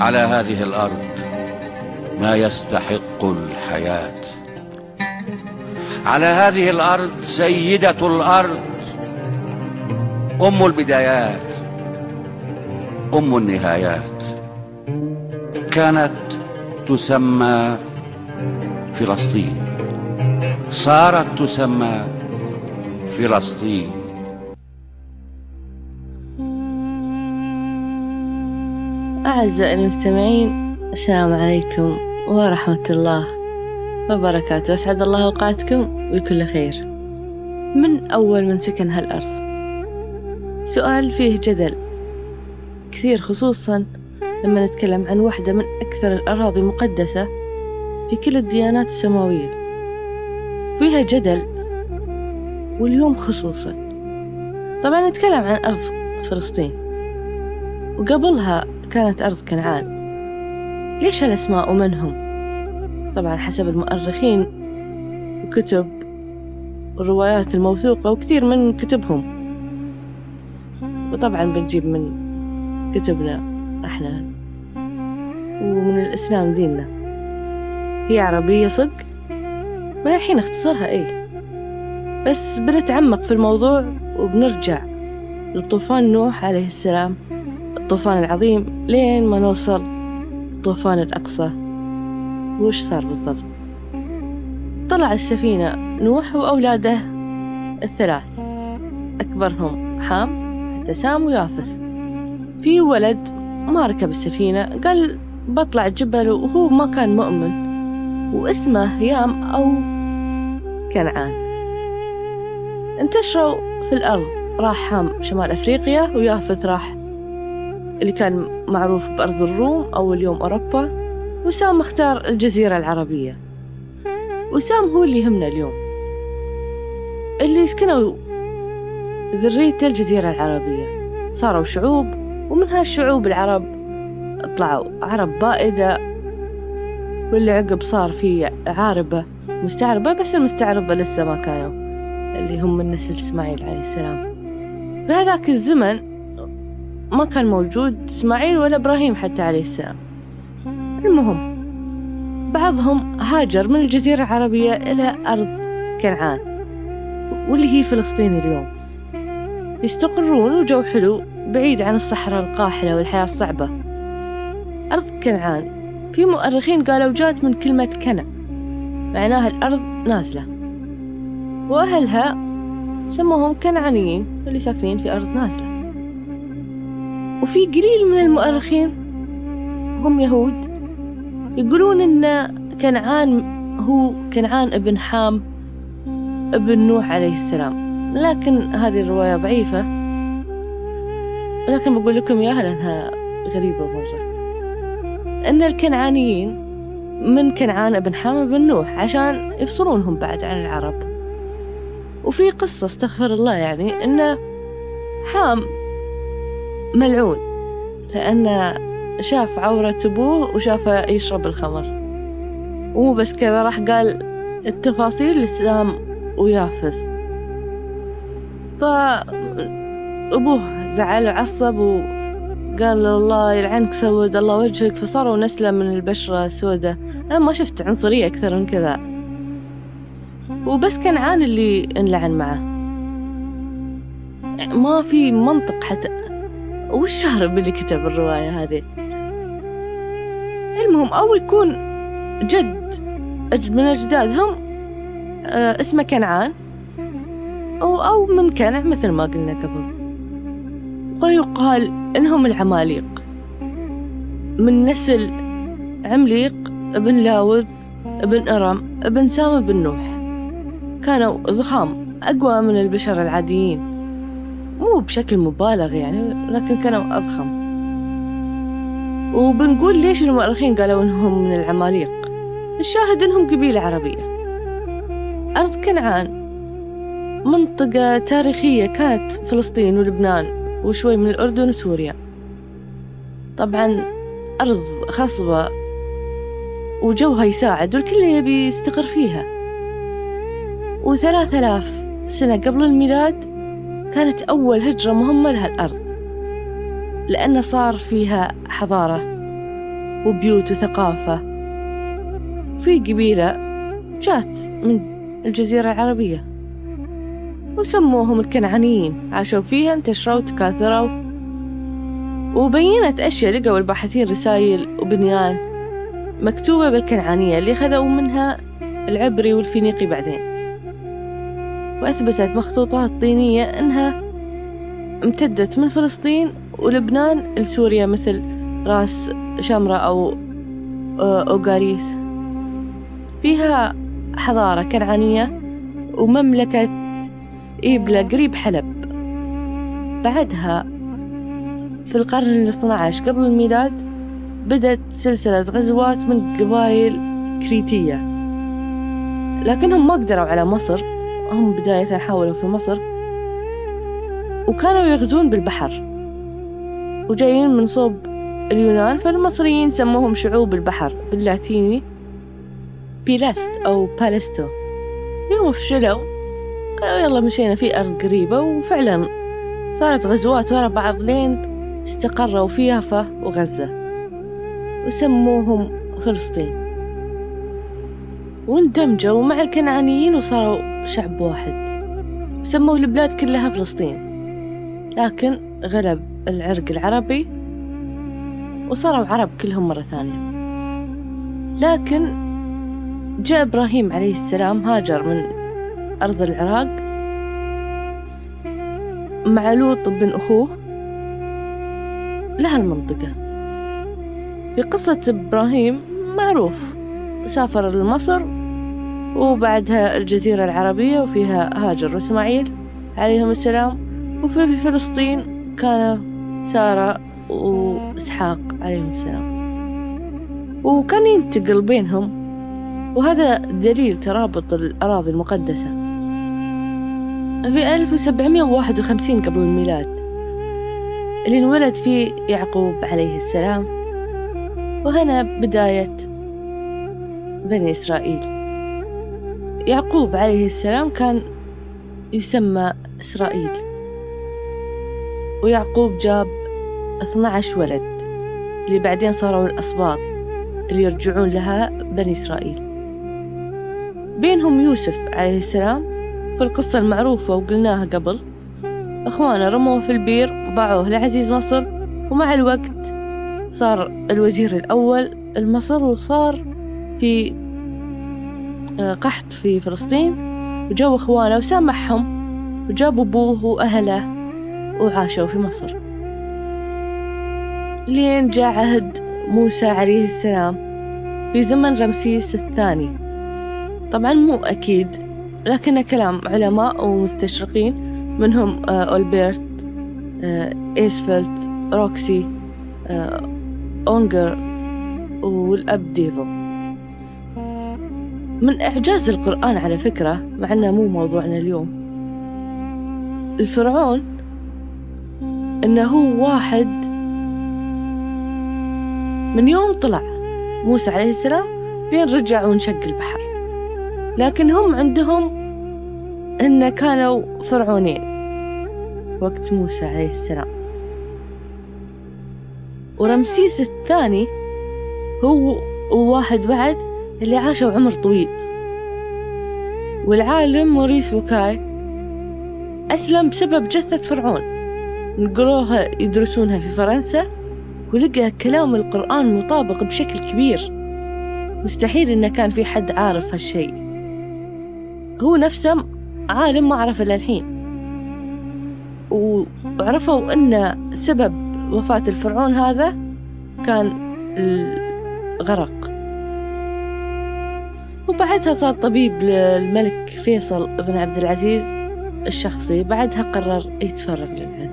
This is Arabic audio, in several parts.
على هذه الأرض ما يستحق الحياة. على هذه الأرض سيدة الأرض أم البدايات أم النهايات. كانت تسمى فلسطين صارت تسمى فلسطين. أعزائي المستمعين السلام عليكم ورحمة الله وبركاته. أسعد الله أوقاتكم بكل خير. من أول من سكن هالأرض؟ سؤال فيه جدل كثير خصوصا لما نتكلم عن واحدة من أكثر الأراضي مقدسة في كل الديانات السماوية. فيها جدل واليوم خصوصا. طبعا نتكلم عن أرض فلسطين وقبلها كانت أرض كنعان. ليش هالأسماء ومنهم؟ طبعا حسب المؤرخين وكتب والروايات الموثوقة وكثير من كتبهم. وطبعا بنجيب من كتبنا إحنا ومن الإسلام ديننا. هي عربية صدق؟ من الحين اختصرها إيه؟ بس بنتعمق في الموضوع وبنرجع لطوفان نوح عليه السلام. الطوفان العظيم لين ما نوصل طوفان الأقصى. وش صار بالضبط؟ طلع السفينة نوح وأولاده الثلاث. أكبرهم حام حتى ويافث. في ولد ما ركب السفينة قال بطلع الجبل وهو ما كان مؤمن واسمه يام أو كنعان. انتشروا في الأرض راح حام شمال أفريقيا ويافث راح اللي كان معروف بأرض الروم أو اليوم أوروبا وسام اختار الجزيرة العربية. وسام هو اللي يهمنا اليوم. اللي سكنوا ذرية الجزيرة العربية. صاروا شعوب ومن هالشعوب العرب طلعوا عرب بائدة واللي عقب صار في عاربة مستعربة بس المستعربة لسه ما كانوا اللي هم من نسل إسماعيل عليه السلام. بهذاك الزمن ما كان موجود إسماعيل ولا إبراهيم حتى عليه السلام. المهم بعضهم هاجر من الجزيرة العربية إلى أرض كنعان واللي هي فلسطين اليوم. يستقرون وجو حلو بعيد عن الصحراء القاحلة والحياة الصعبة. أرض كنعان في مؤرخين قالوا جات من كلمة كنع معناها الأرض نازلة. وأهلها سموهم كنعانيين اللي ساكنين في أرض نازلة. وفي قليل من المؤرخين هم يهود يقولون إن كنعان هو كنعان ابن حام ابن نوح عليه السلام. لكن هذه الرواية ضعيفة. لكن بقول لكم إياها لأنها غريبة مرة. إن الكنعانيين من كنعان ابن حام بن نوح عشان يفصلونهم بعد عن العرب. وفي قصة استغفر الله يعني إن حام ملعون لأن شاف عورة أبوه وشافه يشرب الخمر. ومو بس كذا راح قال التفاصيل لسام ويافث. فأبوه زعل وعصب وقال الله يلعنك سود الله وجهك. فصاروا نسلة من البشرة السوداء. أنا ما شفت عنصرية أكثر من كذا. وبس كنعان اللي انلعن معه. ما في منطق حتى وش هرب اللي كتب الرواية هذه؟ المهم أو يكون جد من أجدادهم آه اسمه كنعان أو أو من كنع مثل ما قلنا قبل. ويقال إنهم العماليق. من نسل عمليق ابن لاوذ ابن أرم ابن سام بن نوح. كانوا ضخام أقوى من البشر العاديين. مو بشكل مبالغ يعني لكن كانوا أضخم. وبنقول ليش المؤرخين قالوا إنهم من العماليق؟ الشاهد إنهم قبيلة عربية. أرض كنعان. منطقة تاريخية كانت فلسطين ولبنان وشوي من الأردن وسوريا. طبعا أرض خصبة وجوها يساعد والكل يبي يستقر فيها. وثلاث آلاف سنة قبل الميلاد كانت أول هجرة مهمة لها الأرض لأن صار فيها حضارة وبيوت وثقافة. في قبيلة جات من الجزيرة العربية وسموهم الكنعانيين عاشوا فيها انتشروا وتكاثروا وبينت أشياء لقوا الباحثين رسائل وبنيان مكتوبة بالكنعانية اللي خذوا منها العبري والفينيقي بعدين. وأثبتت مخطوطات طينية أنها امتدت من فلسطين ولبنان لسوريا مثل راس شمرة أو آه، أوغاريث. فيها حضارة كنعانية ومملكة إبلة قريب حلب. بعدها في القرن الاثنى عشر قبل الميلاد بدأت سلسلة غزوات من قبائل كريتية. لكنهم ما قدروا على مصر هم بداية حاولوا في مصر وكانوا يغزون بالبحر. وجايين من صوب اليونان فالمصريين سموهم شعوب البحر باللاتيني بيلاست أو بالستو. يوم فشلوا قالوا يلا مشينا في أرض قريبة وفعلا صارت غزوات ورا بعض لين استقروا في يافا وغزة وسموهم فلسطين. واندمجوا مع الكنعانيين وصاروا شعب واحد. سموا البلاد كلها فلسطين. لكن غلب العرق العربي وصاروا عرب كلهم مرة ثانية. لكن جاء إبراهيم عليه السلام هاجر من أرض العراق مع لوط بن أخوه لها المنطقة. في قصة إبراهيم معروف. سافر لمصر وبعدها الجزيرة العربية وفيها هاجر وإسماعيل عليهم السلام. وفي فلسطين كان سارة وإسحاق عليهم السلام. وكان ينتقل بينهم. وهذا دليل ترابط الأراضي المقدسة. في 1751 قبل الميلاد اللي انولد فيه يعقوب عليه السلام. وهنا بداية بني إسرائيل. يعقوب عليه السلام كان يسمى إسرائيل. ويعقوب جاب 12 ولد اللي بعدين صاروا الأسباط اللي يرجعون لها بني إسرائيل. بينهم يوسف عليه السلام في القصة المعروفة وقلناها قبل. أخوانه رموه في البير وباعوه لعزيز مصر ومع الوقت صار الوزير الأول لمصر وصار في قحط في فلسطين وجو إخوانه وسامحهم وجاب أبوه وأهله وعاشوا في مصر. لين جاء عهد موسى عليه السلام في زمن رمسيس الثاني. طبعا مو أكيد لكن كلام علماء ومستشرقين منهم آه، أولبرايت آه، إيسفلدت روكسي آه، أونجر والأب ديفو. من إعجاز القرآن على فكرة مع أنه مو موضوعنا اليوم. الفرعون أنه هو واحد من يوم طلع موسى عليه السلام لين رجع وانشق البحر. لكن هم عندهم إن كانوا فرعونين. وقت موسى عليه السلام. ورمسيس الثاني هو واحد بعد اللي عاشوا عمر طويل. والعالم موريس وكاي أسلم بسبب جثة فرعون. نقروها يدرسونها في فرنسا ولقى كلام القرآن مطابق بشكل كبير. مستحيل إنه كان في حد عارف هالشيء. هو نفسه عالم ما عرف إلا الحين وعرفوا أن سبب وفاة الفرعون هذا كان الغرق. وبعدها صار طبيب للملك فيصل بن عبد العزيز الشخصي. بعدها قرر يتفرغ للعلم.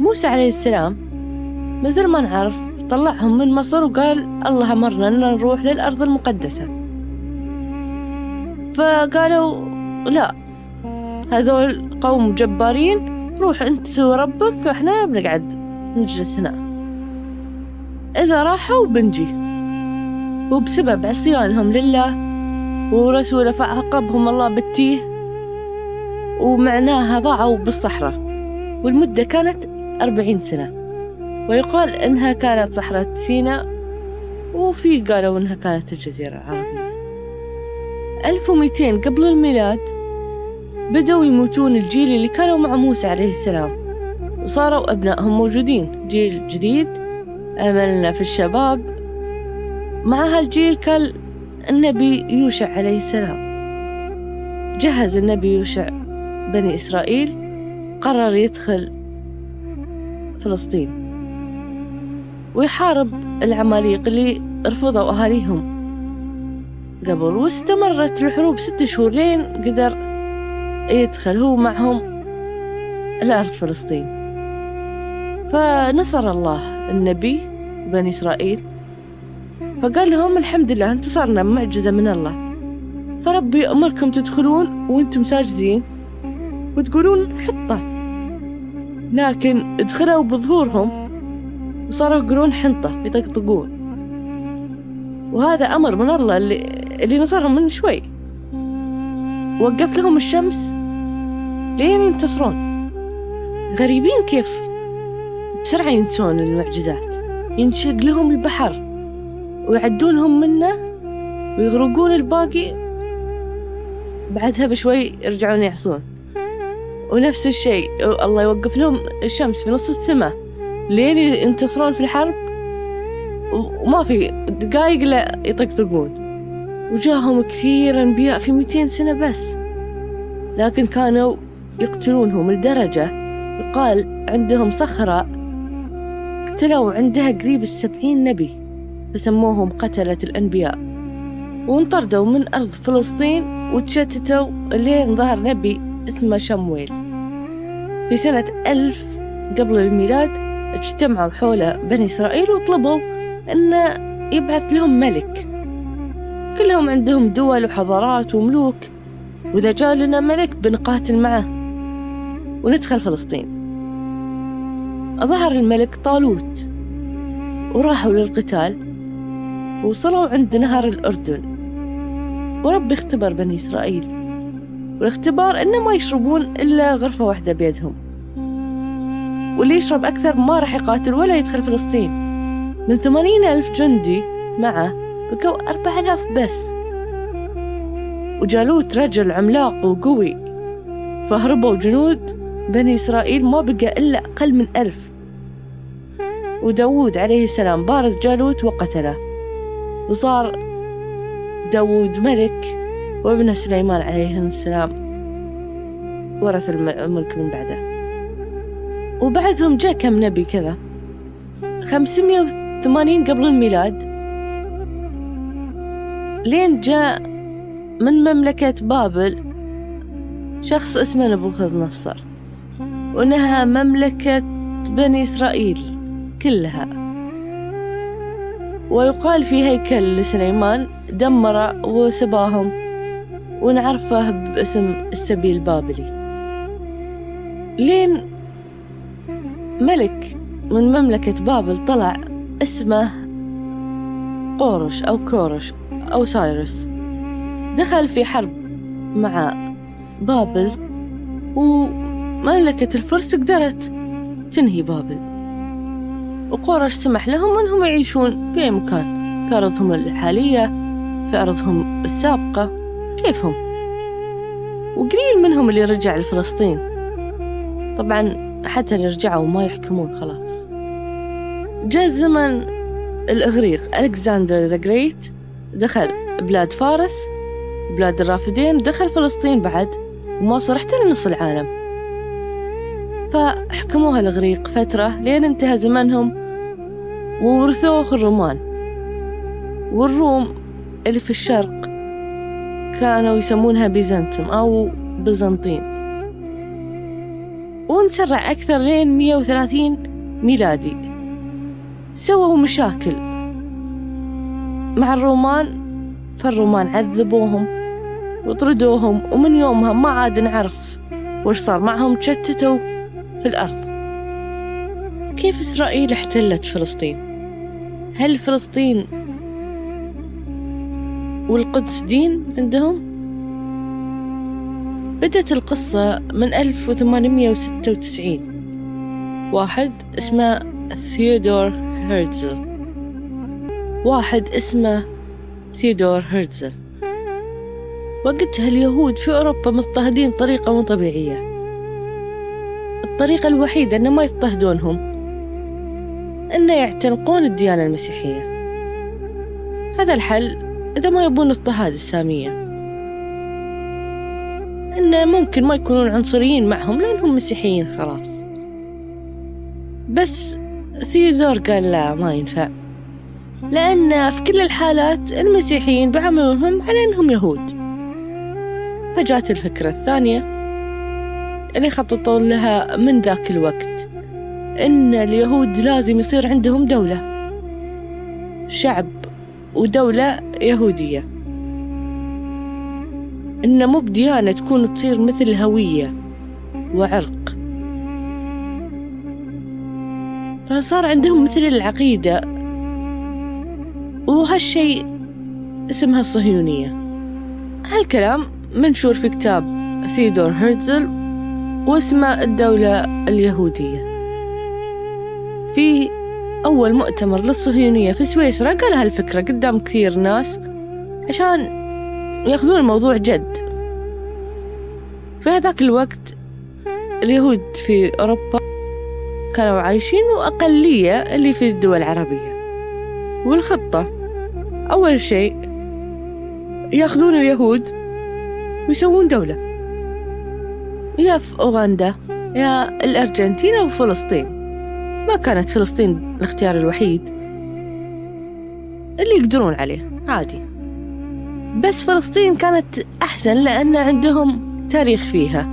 موسى عليه السلام مثل ما نعرف طلعهم من مصر وقال الله أمرنا أن نروح للأرض المقدسة. فقالوا لا هذول قوم جبارين روح أنت وربك وإحنا بنقعد نجلس هنا. إذا راحوا بنجي. وبسبب عصيانهم لله ورسوله فعاقبهم الله بالتيه ومعناها ضاعوا بالصحراء والمدة كانت أربعين سنة. ويقال إنها كانت صحراء سيناء وفي قالوا إنها كانت الجزيرة العربية. 1200 قبل الميلاد بدأوا يموتون الجيل اللي كانوا مع موسى عليه السلام وصاروا أبنائهم موجودين. جيل جديد أملنا في الشباب مع هالجيل كان النبي يوشع عليه السلام. جهز النبي يوشع بني إسرائيل قرر يدخل فلسطين ويحارب العماليق اللي رفضوا أهاليهم. قبل واستمرت الحروب ست شهور لين قدر يدخل هو معهم الأرض فلسطين. فنصر الله النبي بني إسرائيل فقال لهم الحمد لله انتصرنا بمعجزة من الله. فربي يأمركم تدخلون وأنتم ساجدين وتقولون حطة. لكن دخلوا بظهورهم وصاروا يقولون حنطة يطقطقون. وهذا أمر من الله اللي, اللي نصرهم من شوي. وقف لهم الشمس لين ينتصرون. غريبين كيف بسرعة ينسون المعجزات. ينشق لهم البحر. ويعدونهم منه ويغرقون الباقي. بعدها بشوي يرجعون يعصون. ونفس الشيء الله يوقف لهم الشمس في نص السماء. لين ينتصرون في الحرب وما في دقايق لا يطقطقون. وجاهم كثير أنبياء في 200 سنة بس. لكن كانوا يقتلونهم لدرجة يقال عندهم صخرة قتلوا عندها قريب السبعين نبي. فسموهم قتلة الأنبياء. وانطردوا من أرض فلسطين وتشتتوا لين ظهر نبي اسمه شمويل في سنة ألف قبل الميلاد اجتمعوا حول بني إسرائيل وطلبوا أنه يبعث لهم ملك. كلهم عندهم دول وحضارات وملوك وإذا جاء لنا ملك بنقاتل معه وندخل فلسطين. ظهر الملك طالوت وراحوا للقتال. ووصلوا عند نهر الأردن. ورب اختبر بني إسرائيل. والاختبار إنه ما يشربون إلا غرفة واحدة بيدهم. واللي يشرب أكثر ما راح يقاتل ولا يدخل فلسطين. من ثمانين ألف جندي معه بقوا أربع آلاف بس. وجالوت رجل عملاق وقوي. فهربوا جنود بني إسرائيل ما بقى إلا أقل من ألف. وداود عليه السلام بارز جالوت وقتله. وصار داود ملك وابنه سليمان عليه السلام ورث الملك من بعده. وبعدهم جاء كم نبي كذا خمسمية وثمانين قبل الميلاد لين جاء من مملكة بابل شخص اسمه نبوخذ نصر ونهى مملكة بني إسرائيل كلها. ويقال في هيكل لسليمان دمر وسباهم ونعرفه باسم السبي البابلي. لين ملك من مملكة بابل طلع اسمه قورش أو كورش أو سايرس دخل في حرب مع بابل ومملكة الفرس قدرت تنهي بابل. وقورش سمح لهم أنهم يعيشون في أي مكان في أرضهم الحالية في أرضهم السابقة كيفهم؟ وقليل منهم اللي رجع لفلسطين. طبعا حتى اللي رجعوا ما يحكمون خلاص. جاء زمن الإغريق. Alexander the Great دخل بلاد فارس بلاد الرافدين دخل فلسطين بعد وما صار حتى لنص العالم. فحكموها الإغريق فترة لين انتهى زمنهم وورثوه الرومان والروم اللي في الشرق كانوا يسمونها بيزنطم أو بيزنطين. ونسرع أكثر لين 130 ميلادي. سووا مشاكل مع الرومان فالرومان عذبوهم وطردوهم ومن يومها ما عاد نعرف وش صار معهم تشتتوا في الأرض. كيف إسرائيل احتلت فلسطين؟ هل فلسطين والقدس دين عندهم؟ بدت القصة من 1896 واحد اسمه ثيودور هرتزل واحد اسمه ثيودور هرتزل وقتها اليهود في أوروبا مضطهدين بطريقة مو طبيعية. الطريقة الوحيدة أن ما يضطهدونهم. أن يعتنقون الديانة المسيحية. هذا الحل إذا ما يبون اضطهاد السامية. إنه ممكن ما يكونون عنصريين معهم لأنهم مسيحيين خلاص. بس ثيودور قال لا ما ينفع. لأن في كل الحالات المسيحيين بعملهم على أنهم يهود. فجات الفكرة الثانية. اللي خططوا لها من ذاك الوقت. إن اليهود لازم يصير عندهم دولة. شعب ودولة يهودية. إن مو بديانة تكون تصير مثل هوية وعرق. فصار عندهم مثل العقيدة. وهالشيء اسمها الصهيونية. هالكلام منشور في كتاب ثيودور هرتزل واسمه الدولة اليهودية. في أول مؤتمر للصهيونية في سويسرا قال هالفكرة قدام كثير ناس عشان يأخذون الموضوع جد. في هذاك الوقت اليهود في أوروبا كانوا عايشين وأقلية اللي في الدول العربية. والخطة أول شيء يأخذون اليهود ويسوون دولة. يا في أوغندا يا الأرجنتين أو فلسطين. ما كانت فلسطين الاختيار الوحيد اللي يقدرون عليه عادي. بس فلسطين كانت أحسن لأن عندهم تاريخ فيها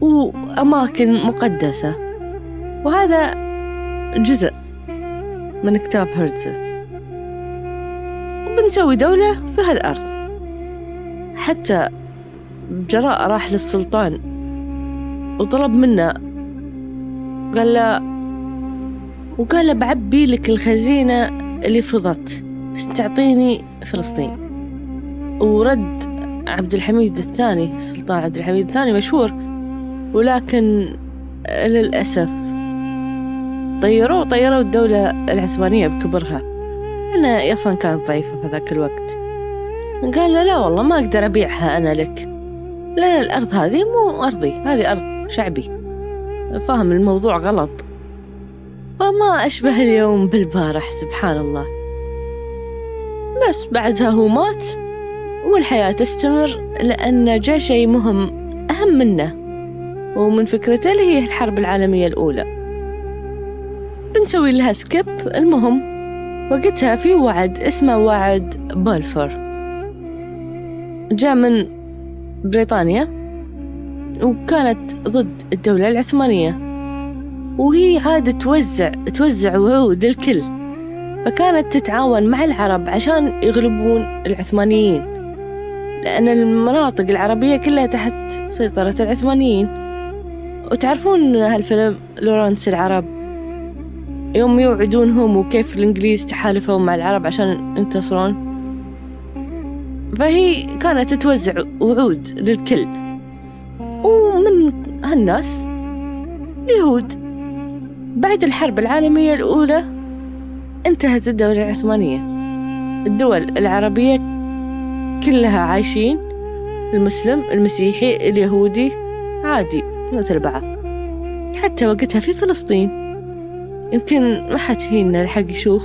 وأماكن مقدسة. وهذا جزء من كتاب هرتزل وبنسوي دولة في هالأرض. حتى جراء راح للسلطان وطلب منه. قال له وقال له بعبي لك الخزينة اللي فضت بس تعطيني فلسطين. ورد عبد الحميد الثاني السلطان عبد الحميد الثاني مشهور ولكن للأسف طيروه طيروا الدولة العثمانية بكبرها. لأنها أصلا كانت ضعيفة في ذاك الوقت. قال له لا والله ما أقدر أبيعها أنا لك. لأن الأرض هذه مو أرضي هذه أرض شعبي. فاهم الموضوع غلط. وما أشبه اليوم بالبارح سبحان الله بس بعدها هو مات والحياة تستمر لأن جاء شيء مهم أهم منه. ومن فكرته اللي هي الحرب العالمية الأولى. بنسوي لها سكيب. المهم وقتها في وعد اسمه وعد بولفور جاء من بريطانيا وكانت ضد الدولة العثمانية. وهي عادة توزع توزع وعود للكل. فكانت تتعاون مع العرب عشان يغلبون العثمانيين. لأن المناطق العربية كلها تحت سيطرة العثمانيين. وتعرفون هالفيلم لورانس العرب؟ يوم يوعدونهم وكيف الإنجليز تحالفوا مع العرب عشان ينتصرون؟ فهي كانت توزع وعود للكل. ومن هالناس اليهود. بعد الحرب العالمية الأولى انتهت الدولة العثمانية. الدول العربية كلها عايشين. المسلم المسيحي اليهودي عادي مثل بعض. حتى وقتها في فلسطين. يمكن ما حد فينا لحق يشوف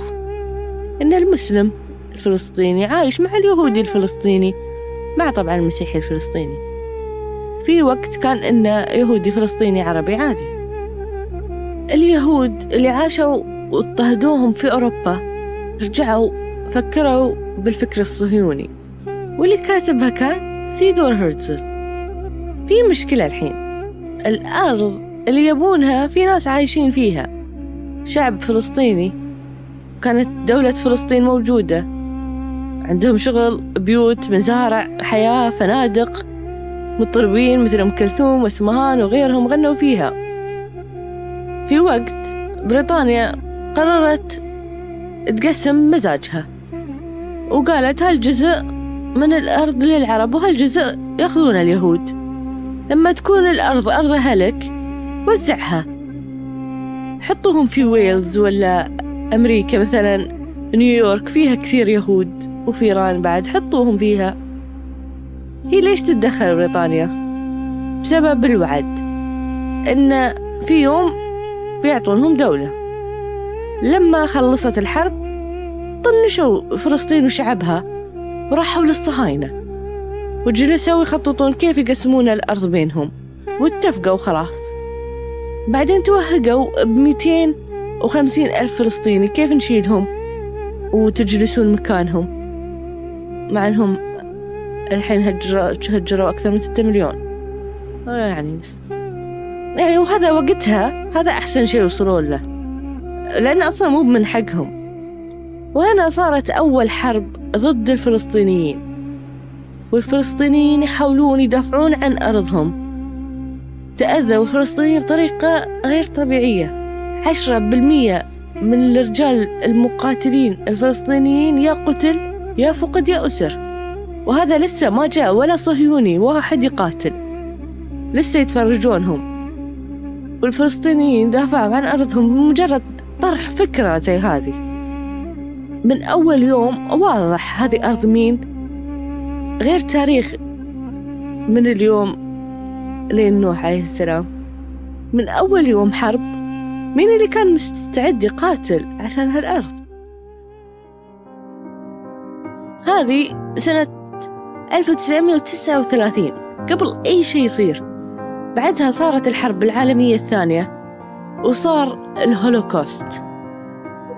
إن المسلم الفلسطيني عايش مع اليهودي الفلسطيني. مع طبعا المسيحي الفلسطيني. في وقت كان إنه يهودي فلسطيني عربي عادي. اليهود اللي عاشوا واضطهدوهم في أوروبا رجعوا فكروا بالفكر الصهيوني. واللي كاتبها كان ثيودور هرتزل في مشكلة الحين. الأرض اللي يبونها في ناس عايشين فيها. شعب فلسطيني. كانت دولة فلسطين موجودة. عندهم شغل بيوت مزارع حياة فنادق مطربين مثل أم كلثوم وأسمهان وغيرهم غنوا فيها. في وقت بريطانيا قررت تقسم مزاجها وقالت هالجزء من الأرض للعرب وهالجزء ياخذون اليهود. لما تكون الأرض أرض هلك وزعها. حطوهم في ويلز ولا أمريكا مثلا نيويورك فيها كثير يهود. وفي إيران بعد حطوهم فيها. هي ليش تتدخل بريطانيا؟ بسبب الوعد إن في يوم بيعطونهم دولة. لما خلصت الحرب طنشوا فلسطين وشعبها وراحوا للصهاينة وجلسوا يخططون كيف يقسمون الأرض بينهم واتفقوا خلاص. بعدين توهقوا بميتين وخمسين ألف فلسطيني كيف نشيلهم وتجلسون مكانهم؟ مع أنهم الحين هجروا, هجروا أكثر من ستة مليون. يعني بس. يعني وهذا وقتها هذا أحسن شيء يوصلون له. لأن أصلا مو من حقهم. وهنا صارت أول حرب ضد الفلسطينيين. والفلسطينيين يحاولون يدافعون عن أرضهم. تأذوا الفلسطينيين بطريقة غير طبيعية. عشرة بالمية من الرجال المقاتلين الفلسطينيين يا قتل يا فقد يا أسر. وهذا لسه ما جاء ولا صهيوني واحد يقاتل. لسه يتفرجونهم. والفلسطينيين دافعوا عن أرضهم بمجرد طرح فكرة زي هذه. من أول يوم واضح هذه أرض مين؟ غير تاريخ. من اليوم لين نوح عليه السلام. من أول يوم حرب. مين اللي كان مستعد يقاتل عشان هالأرض؟ هذه سنة 1939 قبل أي شيء يصير بعدها صارت الحرب العالمية الثانية وصار الهولوكوست.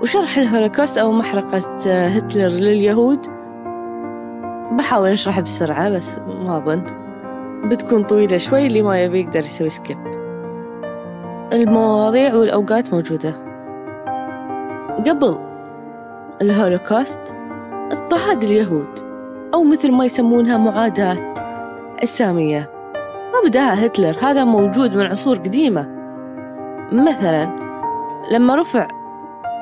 وشرح الهولوكوست أو محرقة هتلر لليهود بحاول أشرحها بسرعة بس ما أظن. بتكون طويلة شوي اللي ما يبي يقدر يسوي skip. المواضيع والأوقات موجودة. قبل الهولوكوست اضطهاد اليهود أو مثل ما يسمونها معاداة السامية. ما بداها هتلر هذا موجود من عصور قديمة. مثلا لما رفع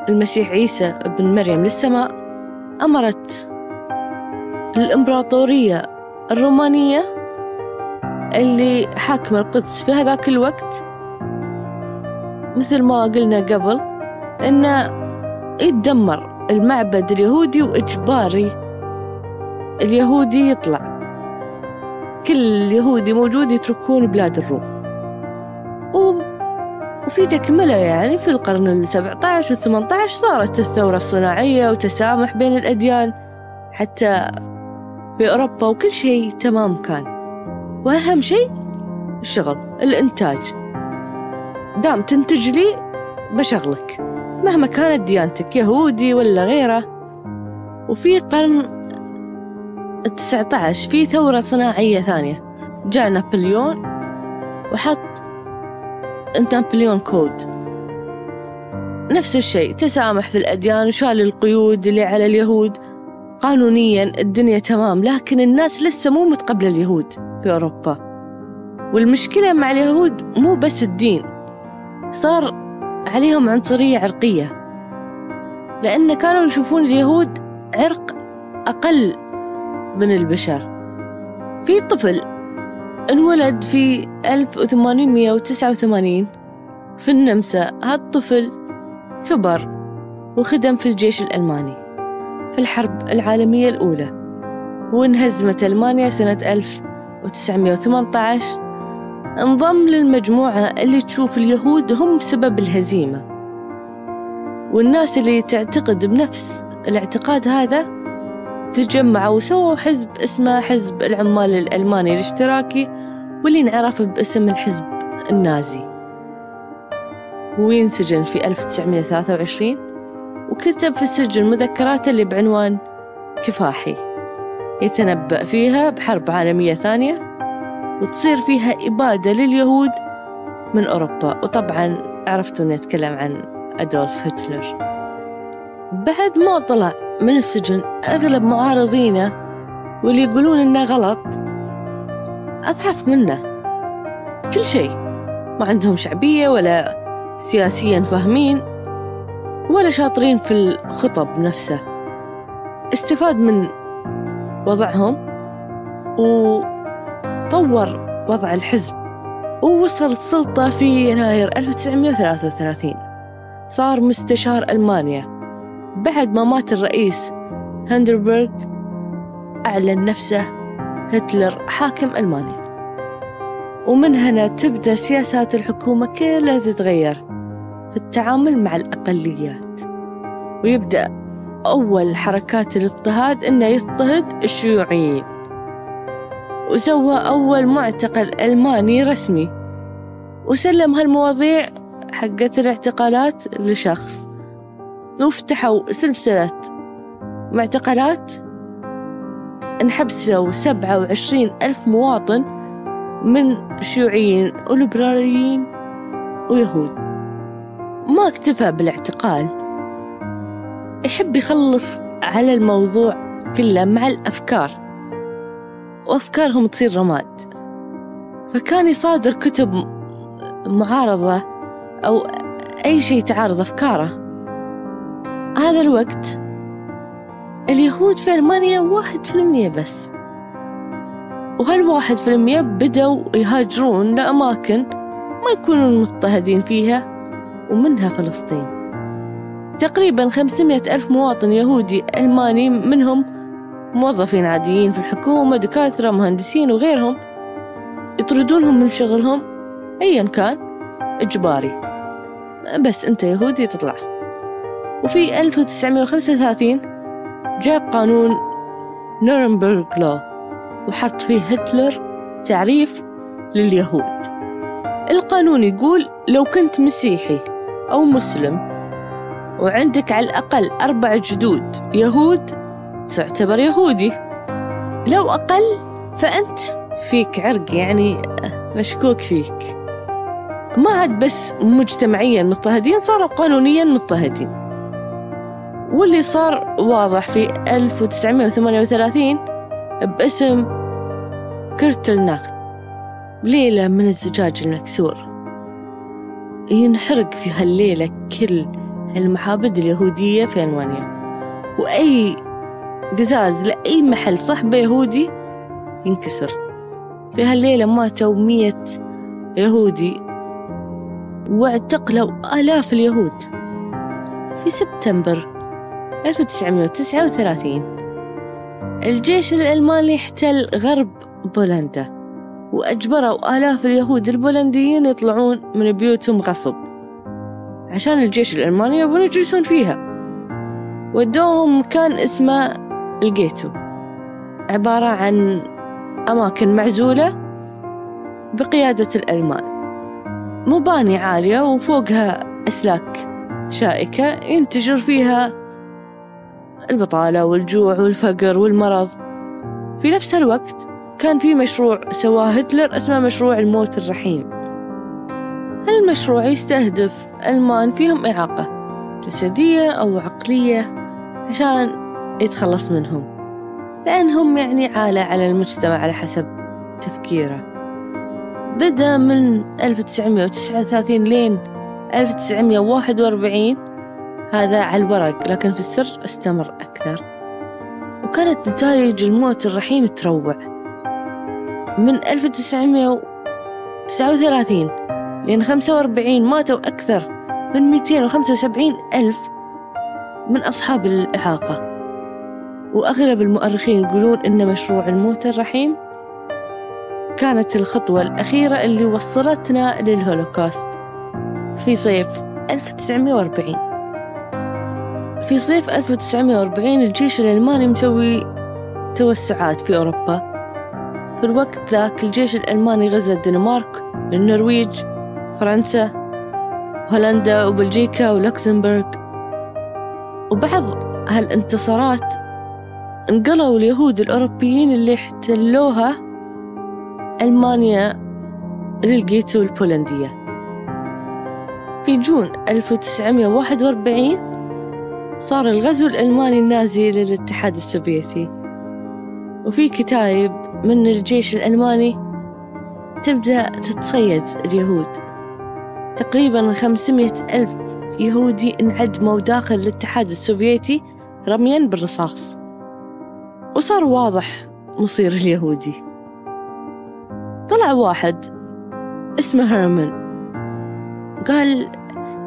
المسيح عيسى ابن مريم للسماء أمرت الإمبراطورية الرومانية اللي حاكمة القدس في هذاك الوقت. مثل ما قلنا قبل إنه يتدمر المعبد اليهودي وإجباري. اليهودي يطلع. كل يهودي موجود يتركون بلاد الروم. وفي تكملة يعني في القرن السبعة عشر والثمانية عشر صارت الثورة الصناعية وتسامح بين الأديان. حتى في أوروبا وكل شيء تمام كان. وأهم شيء الشغل الإنتاج. دام تنتج لي بشغلك. مهما كانت ديانتك يهودي ولا غيره. وفي قرن التسعة عشر في ثورة صناعية ثانية. جاء نابليون وحط نابليون كود. نفس الشيء تسامح في الأديان وشال القيود اللي على اليهود. قانونيا الدنيا تمام لكن الناس لسه مو متقبلة اليهود في أوروبا. والمشكلة مع اليهود مو بس الدين. صار عليهم عنصرية عرقية. لأن كانوا يشوفون اليهود عرق أقل من البشر. في طفل انولد في 1889 في النمسا هالطفل كبر وخدم في الجيش الألماني في الحرب العالمية الأولى وانهزمت ألمانيا سنة 1918 انضم للمجموعة اللي تشوف اليهود هم سبب الهزيمة. والناس اللي تعتقد بنفس الاعتقاد هذا تجمعوا وسووا حزب اسمه حزب العمال الألماني الاشتراكي واللي انعرف باسم الحزب النازي. وينسجن في 1923 وكتب في السجن مذكراته اللي بعنوان كفاحي. يتنبأ فيها بحرب عالمية ثانية وتصير فيها إبادة لليهود من أوروبا. وطبعا عرفتوا أني أتكلم عن أدولف هتلر. بعد ما طلع من السجن أغلب معارضينه واللي يقولون إنه غلط أضعف منه. كل شيء ما عندهم شعبية ولا سياسيا فاهمين ولا شاطرين في الخطب نفسه. استفاد من وضعهم وطور وضع الحزب. ووصل السلطة في يناير 1933 صار مستشار ألمانيا. بعد ما مات الرئيس هندربرغ أعلن نفسه هتلر حاكم ألمانيا. ومن هنا تبدأ سياسات الحكومة كلها تتغير في التعامل مع الأقليات. ويبدأ أول حركات الاضطهاد إنه يضطهد الشيوعيين. وسوى أول معتقل ألماني رسمي. وسلم هالمواضيع حقت الاعتقالات لشخص. وفتحوا سلسلة معتقلات. انحبسوا سبعة وعشرين ألف مواطن من شيوعيين وليبراليين ويهود. ما اكتفى بالاعتقال. يحب يخلص على الموضوع كله مع الأفكار. وأفكارهم تصير رماد. فكان يصادر كتب معارضة أو أي شيء تعارض أفكاره. هذا الوقت اليهود في ألمانيا واحد في المية بس. وهالواحد في المية بدوا يهاجرون لأماكن ما يكونون مضطهدين فيها ومنها فلسطين؟ تقريبا خمسمية ألف مواطن يهودي ألماني منهم موظفين عاديين في الحكومة دكاترة مهندسين وغيرهم يطردونهم من شغلهم أيا كان إجباري. بس أنت يهودي تطلع. وفي 1935 جاء قانون نورنبرغ لو وحط فيه هتلر تعريف لليهود. القانون يقول لو كنت مسيحي أو مسلم وعندك على الأقل أربع جدود يهود تعتبر يهودي. لو أقل فأنت فيك عرق يعني مشكوك فيك. ما عاد بس مجتمعيا مضطهدين صاروا قانونيا مضطهدين. واللي صار واضح في 1938 باسم كرتل ناخت ليلة من الزجاج المكسور. ينحرق في هالليلة كل المحابد اليهودية في ألمانيا وأي قزاز لأي محل صحبة يهودي ينكسر. في هالليلة ماتوا مية يهودي واعتقلوا آلاف اليهود. في سبتمبر 1939 الجيش الألماني احتل غرب بولندا وأجبروا آلاف اليهود البولنديين يطلعون من بيوتهم غصب عشان الجيش الألماني يبون يجلسون فيها. ودوهم مكان اسمه الجيتو عبارة عن أماكن معزولة بقيادة الألمان. مباني عالية وفوقها أسلاك شائكة ينتشر فيها البطالة والجوع والفقر والمرض. في نفس الوقت كان في مشروع سواه هتلر اسمه مشروع الموت الرحيم. هالمشروع يستهدف ألمان فيهم إعاقة جسدية أو عقلية عشان يتخلص منهم لأنهم يعني عالة على المجتمع على حسب تفكيره. بدأ من 1939 لين 1941 هذا على الورق لكن في السر استمر أكثر. وكانت نتائج الموت الرحيم تروع. من 1939 لين 45 ماتوا أكثر من 275 ألف من أصحاب الإعاقة. وأغلب المؤرخين يقولون إن مشروع الموت الرحيم كانت الخطوة الأخيرة اللي وصلتنا للهولوكوست في صيف 1940 في صيف 1940 الجيش الألماني مسوي توسعات في أوروبا. في الوقت ذاك الجيش الألماني غزا الدنمارك النرويج فرنسا هولندا وبلجيكا ولوكسمبورغ. وبعض هالانتصارات انقلوا اليهود الأوروبيين اللي احتلوها ألمانيا للجيتو البولندية. في June 1941 صار الغزو الألماني النازي للاتحاد السوفيتي. وفي كتايب من الجيش الألماني تبدأ تتصيد اليهود. تقريبا 500 ألف يهودي انعدموا داخل الاتحاد السوفيتي رميا بالرصاص. وصار واضح مصير اليهودي. طلع واحد اسمه هيرمان. قال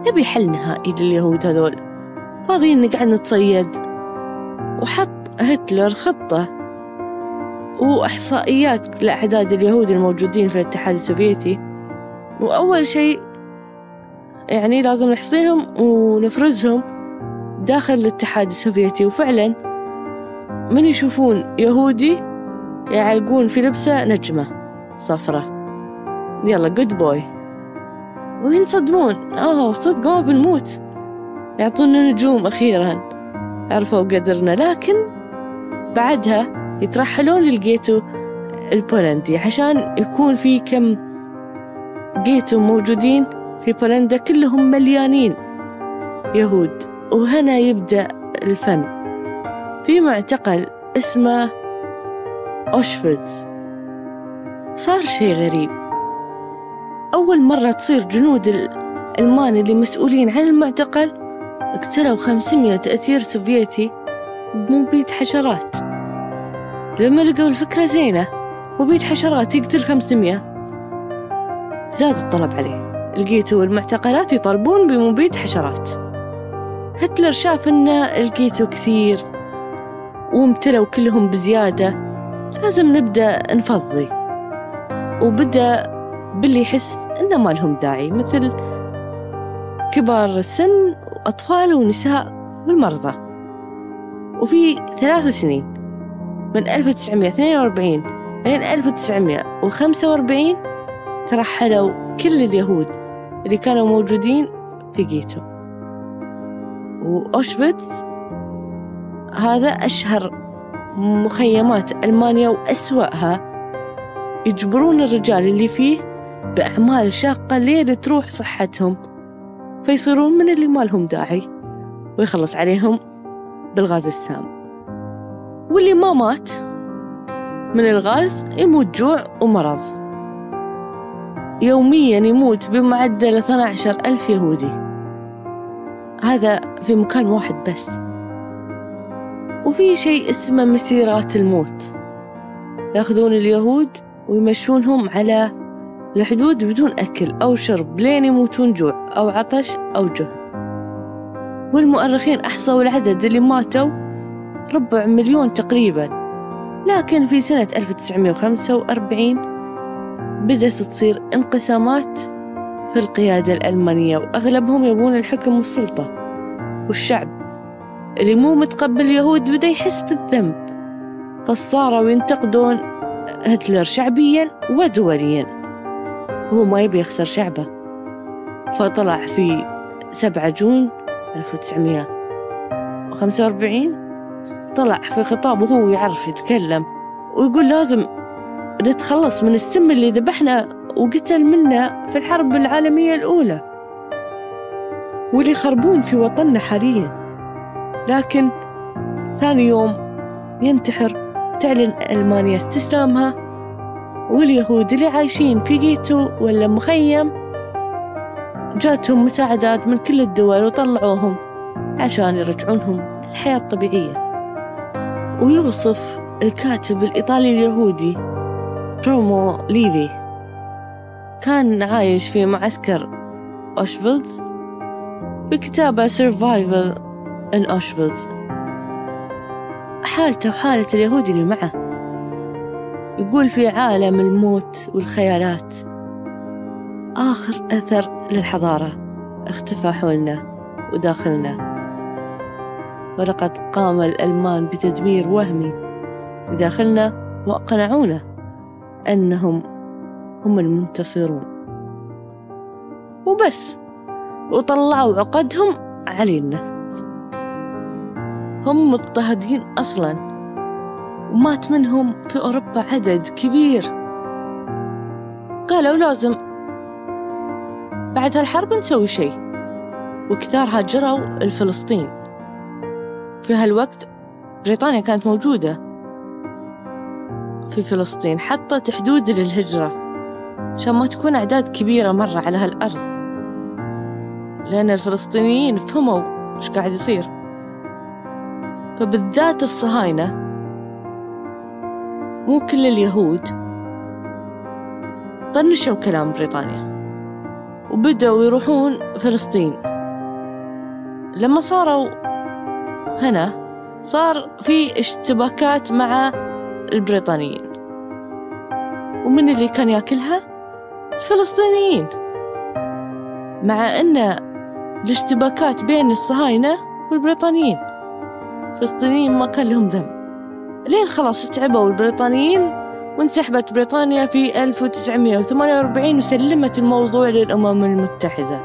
نبي حل نهائي لليهود هذول. فاضيين نقعد نتصيد. وحط هتلر خطة. وإحصائيات لأعداد اليهود الموجودين في الاتحاد السوفيتي. وأول شيء يعني لازم نحصيهم ونفرزهم داخل الاتحاد السوفيتي. وفعلا من يشوفون يهودي يعلقون في لبسه نجمة صفرة. يلا good boy وينصدمون آه صدق ما بنموت يعطونا نجوم أخيرا. عرفوا قدرنا لكن بعدها يترحلون للجيتو البولندي عشان يكون في كم جيتو موجودين في بولندا كلهم مليانين يهود. وهنا يبدأ الفن. في معتقل اسمه أوشفيتس صار شيء غريب. أول مرة تصير جنود الألمان اللي مسؤولين عن المعتقل قتلوا خمسمية أسير سوفيتي بمبيد حشرات. لما لقوا الفكرة زينة مبيد حشرات يقتل خمسمية. زاد الطلب عليه. لقيتوا المعتقلات يطالبون بمبيد حشرات. هتلر شاف إن لقيتوا كثير. وامتلوا كلهم بزيادة لازم نبدأ نفضي. وبدأ باللي يحس إنه ما لهم داعي مثل كبار السن وأطفال ونساء والمرضى وفي ثلاث سنين من 1942 لين 1945 ترحلوا كل اليهود اللي كانوا موجودين في جيتو. وأوشفيتس هذا أشهر مخيمات ألمانيا وأسوأها. يجبرون الرجال اللي فيه بأعمال شاقة لين تروح صحتهم فيصيرون من اللي ما لهم داعي ويخلص عليهم بالغاز السام. واللي ما مات من الغاز يموت جوع ومرض. يوميا يموت بمعدل 12 ألف يهودي. هذا في مكان واحد بس. وفي شيء اسمه مسيرات الموت. يأخذون اليهود ويمشونهم على الحدود بدون أكل أو شرب لين يموتون جوع أو عطش أو جهد والمؤرخين أحصوا العدد اللي ماتوا ربع مليون تقريبا. لكن في سنة 1945 بدأت تصير انقسامات في القيادة الألمانية وأغلبهم يبون الحكم والسلطة والشعب. اللي مو متقبل اليهود بدأ يحس بالذنب. فصاروا ينتقدون هتلر شعبيا ودوليا. وهو ما يبي يخسر شعبه. فطلع في 7 جون 1945 طلع في خطاب وهو يعرف يتكلم ويقول لازم نتخلص من السم اللي ذبحنا وقتل منا في الحرب العالمية الأولى. واللي يخربون في وطننا حاليا. لكن ثاني يوم ينتحر تعلن ألمانيا استسلامها واليهود اللي عايشين في جيتو ولا مخيم جاتهم مساعدات من كل الدول وطلعوهم عشان يرجعونهم الحياة الطبيعية. ويوصف الكاتب الإيطالي اليهودي بريمو ليفي. كان عايش في معسكر أوشفيتز بكتابه Survival in Auschwitz حالته وحالة اليهود اللي معه. يقول في عالم الموت والخيالات. آخر أثر للحضارة. اختفى حولنا وداخلنا. ولقد قام الألمان بتدمير وهمي. بداخلنا وأقنعونا أنهم هم المنتصرون. وبس. وطلعوا عقدهم علينا. هم مضطهدين أصلا. ومات منهم في أوروبا عدد كبير. قالوا لازم بعد هالحرب نسوي شيء. وكثار هاجروا الفلسطين. في هالوقت بريطانيا كانت موجودة. في فلسطين حطت حدود للهجرة. عشان ما تكون أعداد كبيرة مرة على هالأرض. لأن الفلسطينيين فهموا إيش قاعد يصير. فبالذات الصهاينة مو كل اليهود طنشوا كلام بريطانيا وبدأوا يروحون فلسطين. لما صاروا هنا صار في اشتباكات مع البريطانيين ومن اللي كان ياكلها؟ الفلسطينيين. مع أن الاشتباكات بين الصهاينة والبريطانيين. الفلسطينيين ما كان لهم ذنب. لين خلاص تعبوا البريطانيين وانسحبت بريطانيا في 1948 وسلمت الموضوع للأمم المتحدة.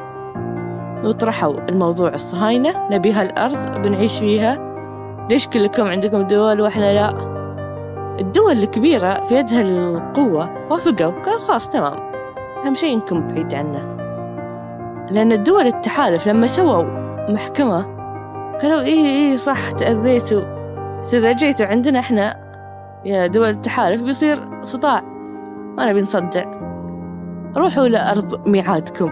وطرحوا الموضوع الصهاينة نبي هالأرض بنعيش فيها. ليش كلكم عندكم دول وإحنا لا؟ الدول الكبيرة في يدها القوة وافقوا قالوا خلاص تمام. أهم شيء إنكم بعيد عنا لأن الدول التحالف لما سووا محكمة قالوا إيه إيه صح تأذيتوا. إذا جيتوا عندنا إحنا يا دول التحالف بيصير صداع. نبي نصدع. روحوا لأرض ميعادكم.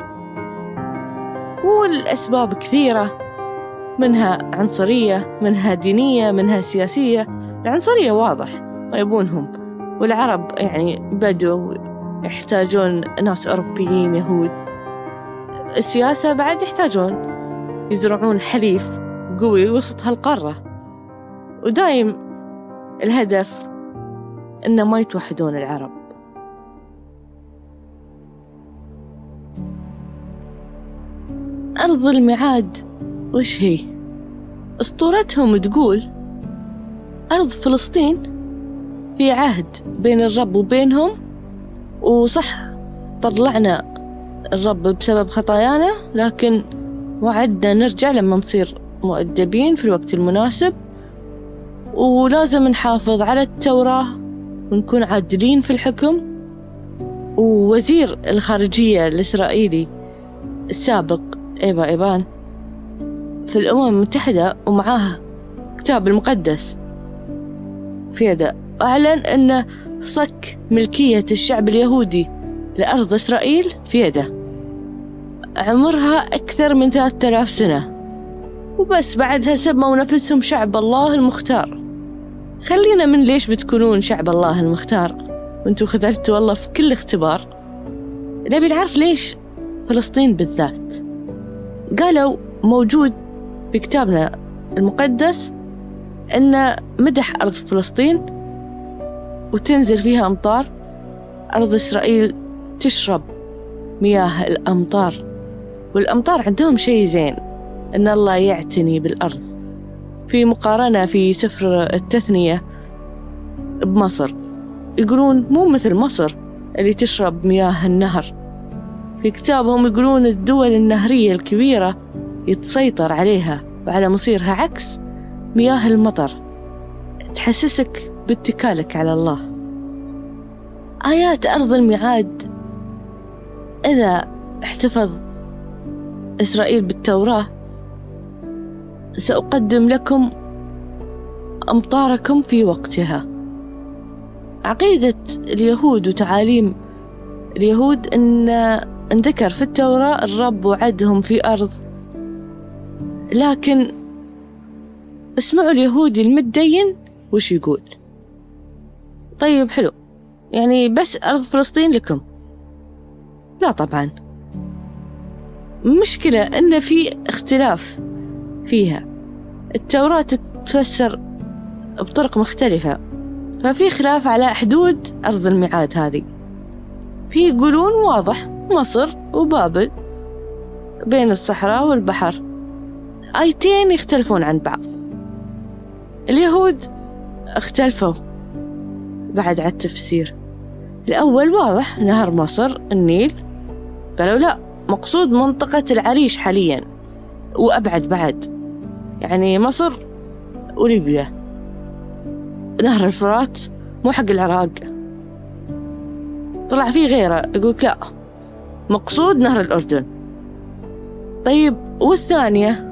والأسباب كثيرة. منها عنصرية منها دينية منها سياسية. العنصرية واضح ما يبونهم. والعرب يعني بدوا يحتاجون ناس أوروبيين يهود. السياسة بعد يحتاجون يزرعون حليف. قوي وسط هالقارة ودايم الهدف إنه ما يتوحدون العرب أرض الميعاد وش هي؟ أسطورتهم تقول أرض فلسطين في عهد بين الرب وبينهم وصح طلعنا الرب بسبب خطايانا لكن وعدنا نرجع لما نصير مؤدبين في الوقت المناسب ولازم نحافظ على التوراة ونكون عادلين في الحكم. ووزير الخارجية الإسرائيلي السابق إيبا إيبان في الأمم المتحدة ومعاه كتاب المقدس. في يده أعلن أن صك ملكية الشعب اليهودي لأرض إسرائيل في يده عمرها أكثر من ثلاثة آلاف سنة. وبس بعدها سموا نفسهم شعب الله المختار. خلينا من ليش بتكونون شعب الله المختار؟ وانتوا خذلتوا الله في كل اختبار. نبي نعرف ليش فلسطين بالذات. قالوا موجود في كتابنا المقدس أن مدح أرض فلسطين وتنزل فيها أمطار. أرض إسرائيل تشرب مياه الأمطار والأمطار عندهم شيء زين. أن الله يعتني بالأرض. في مقارنة في سفر التثنية بمصر. يقولون مو مثل مصر اللي تشرب مياه النهر. في كتابهم يقولون الدول النهرية الكبيرة يتسيطر عليها وعلى مصيرها عكس مياه المطر. تحسسك باتكالك على الله. آيات أرض الميعاد إذا احتفظ إسرائيل بالتوراة سأقدم لكم أمطاركم في وقتها. عقيدة اليهود وتعاليم اليهود أن انذكر في التوراة الرب وعدهم في أرض. لكن اسمعوا اليهودي المتدين وش يقول. طيب حلو. يعني بس أرض فلسطين لكم. لا طبعا. مشكلة أن في اختلاف. فيها. التوراة تتفسر بطرق مختلفة ففي خلاف على حدود أرض الميعاد هذه. في يقولون واضح مصر وبابل بين الصحراء والبحر. آيتين يختلفون عن بعض. اليهود اختلفوا بعد على التفسير. الأول واضح نهر مصر النيل. قالوا لا مقصود منطقة العريش حاليا وأبعد بعد. يعني مصر وليبيا. نهر الفرات مو حق العراق. طلع فيه غيره يقولك لا مقصود نهر الأردن. طيب والثانية؟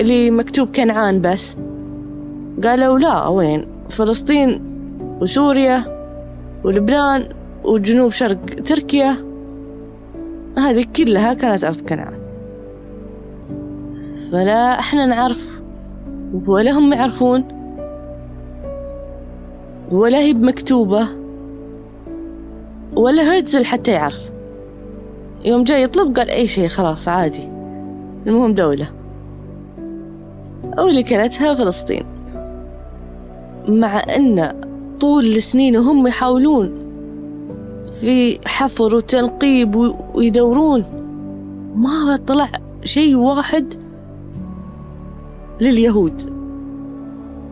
اللي مكتوب كنعان بس. قالوا لا وين؟ فلسطين وسوريا ولبنان وجنوب شرق تركيا. هذه كلها كانت أرض كنعان. فلا إحنا نعرف. ولا هم يعرفون. ولا هي بمكتوبة. ولا هرتزل حتى يعرف. يوم جاي يطلب قال أي شيء خلاص عادي. المهم دولة. واللي كانتها فلسطين. مع أن طول السنين وهم يحاولون في حفر وتنقيب ويدورون. ما طلع شيء واحد لليهود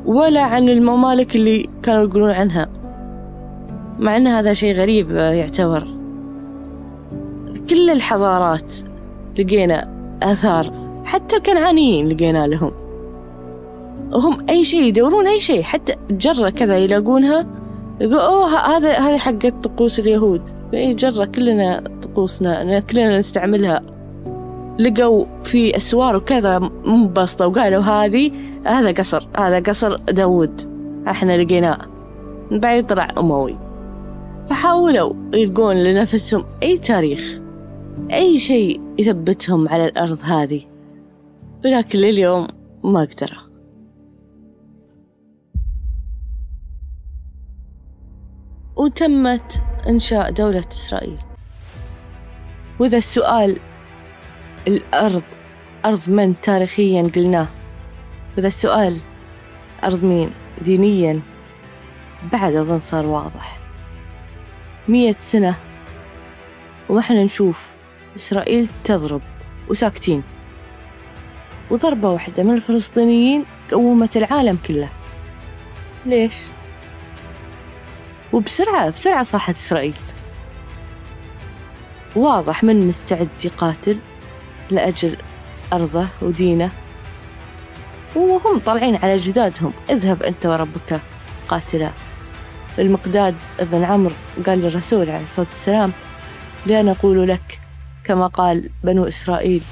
ولا عن الممالك اللي كانوا يقولون عنها مع أن هذا شيء غريب يعتبر. كل الحضارات لقينا آثار حتى الكنعانيين لقينا لهم. وهم أي شيء يدورون أي شيء حتى جرة كذا يلاقونها يقول أوه هذا هذه حقت طقوس اليهود. أي جرة كلنا طقوسنا كلنا نستعملها. لقوا في أسوار وكذا منبسطة وقالوا هذه هذا قصر هذا قصر داود إحنا لقيناه. بعد طلع أموي. فحاولوا يلقون لنفسهم أي تاريخ أي شيء يثبتهم على الأرض هذه. ولكن لليوم ما قدروا. وتمت إنشاء دولة إسرائيل. وإذا السؤال الأرض أرض من تاريخيا قلناه؟ وإذا السؤال أرض مين؟ دينيا. بعد أظن صار واضح. مية سنة. وإحنا نشوف إسرائيل تضرب وساكتين. وضربة واحدة من الفلسطينيين قومت العالم كله. ليش؟ وبسرعة بسرعة صاحت إسرائيل. واضح من مستعد يقاتل لأجل أرضه ودينه. وهم طالعين على جدادهم. اذهب أنت وربك. قاتلا. المقداد بن عمرو قال للرسول عليه الصلاة والسلام لا نقول لك كما قال بنو إسرائيل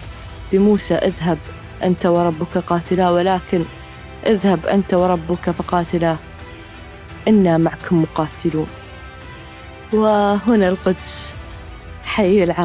لموسى اذهب أنت وربك قاتلا ولكن اذهب أنت وربك فقاتلا. إنا معكم مقاتلون. وهنا القدس حي العرب.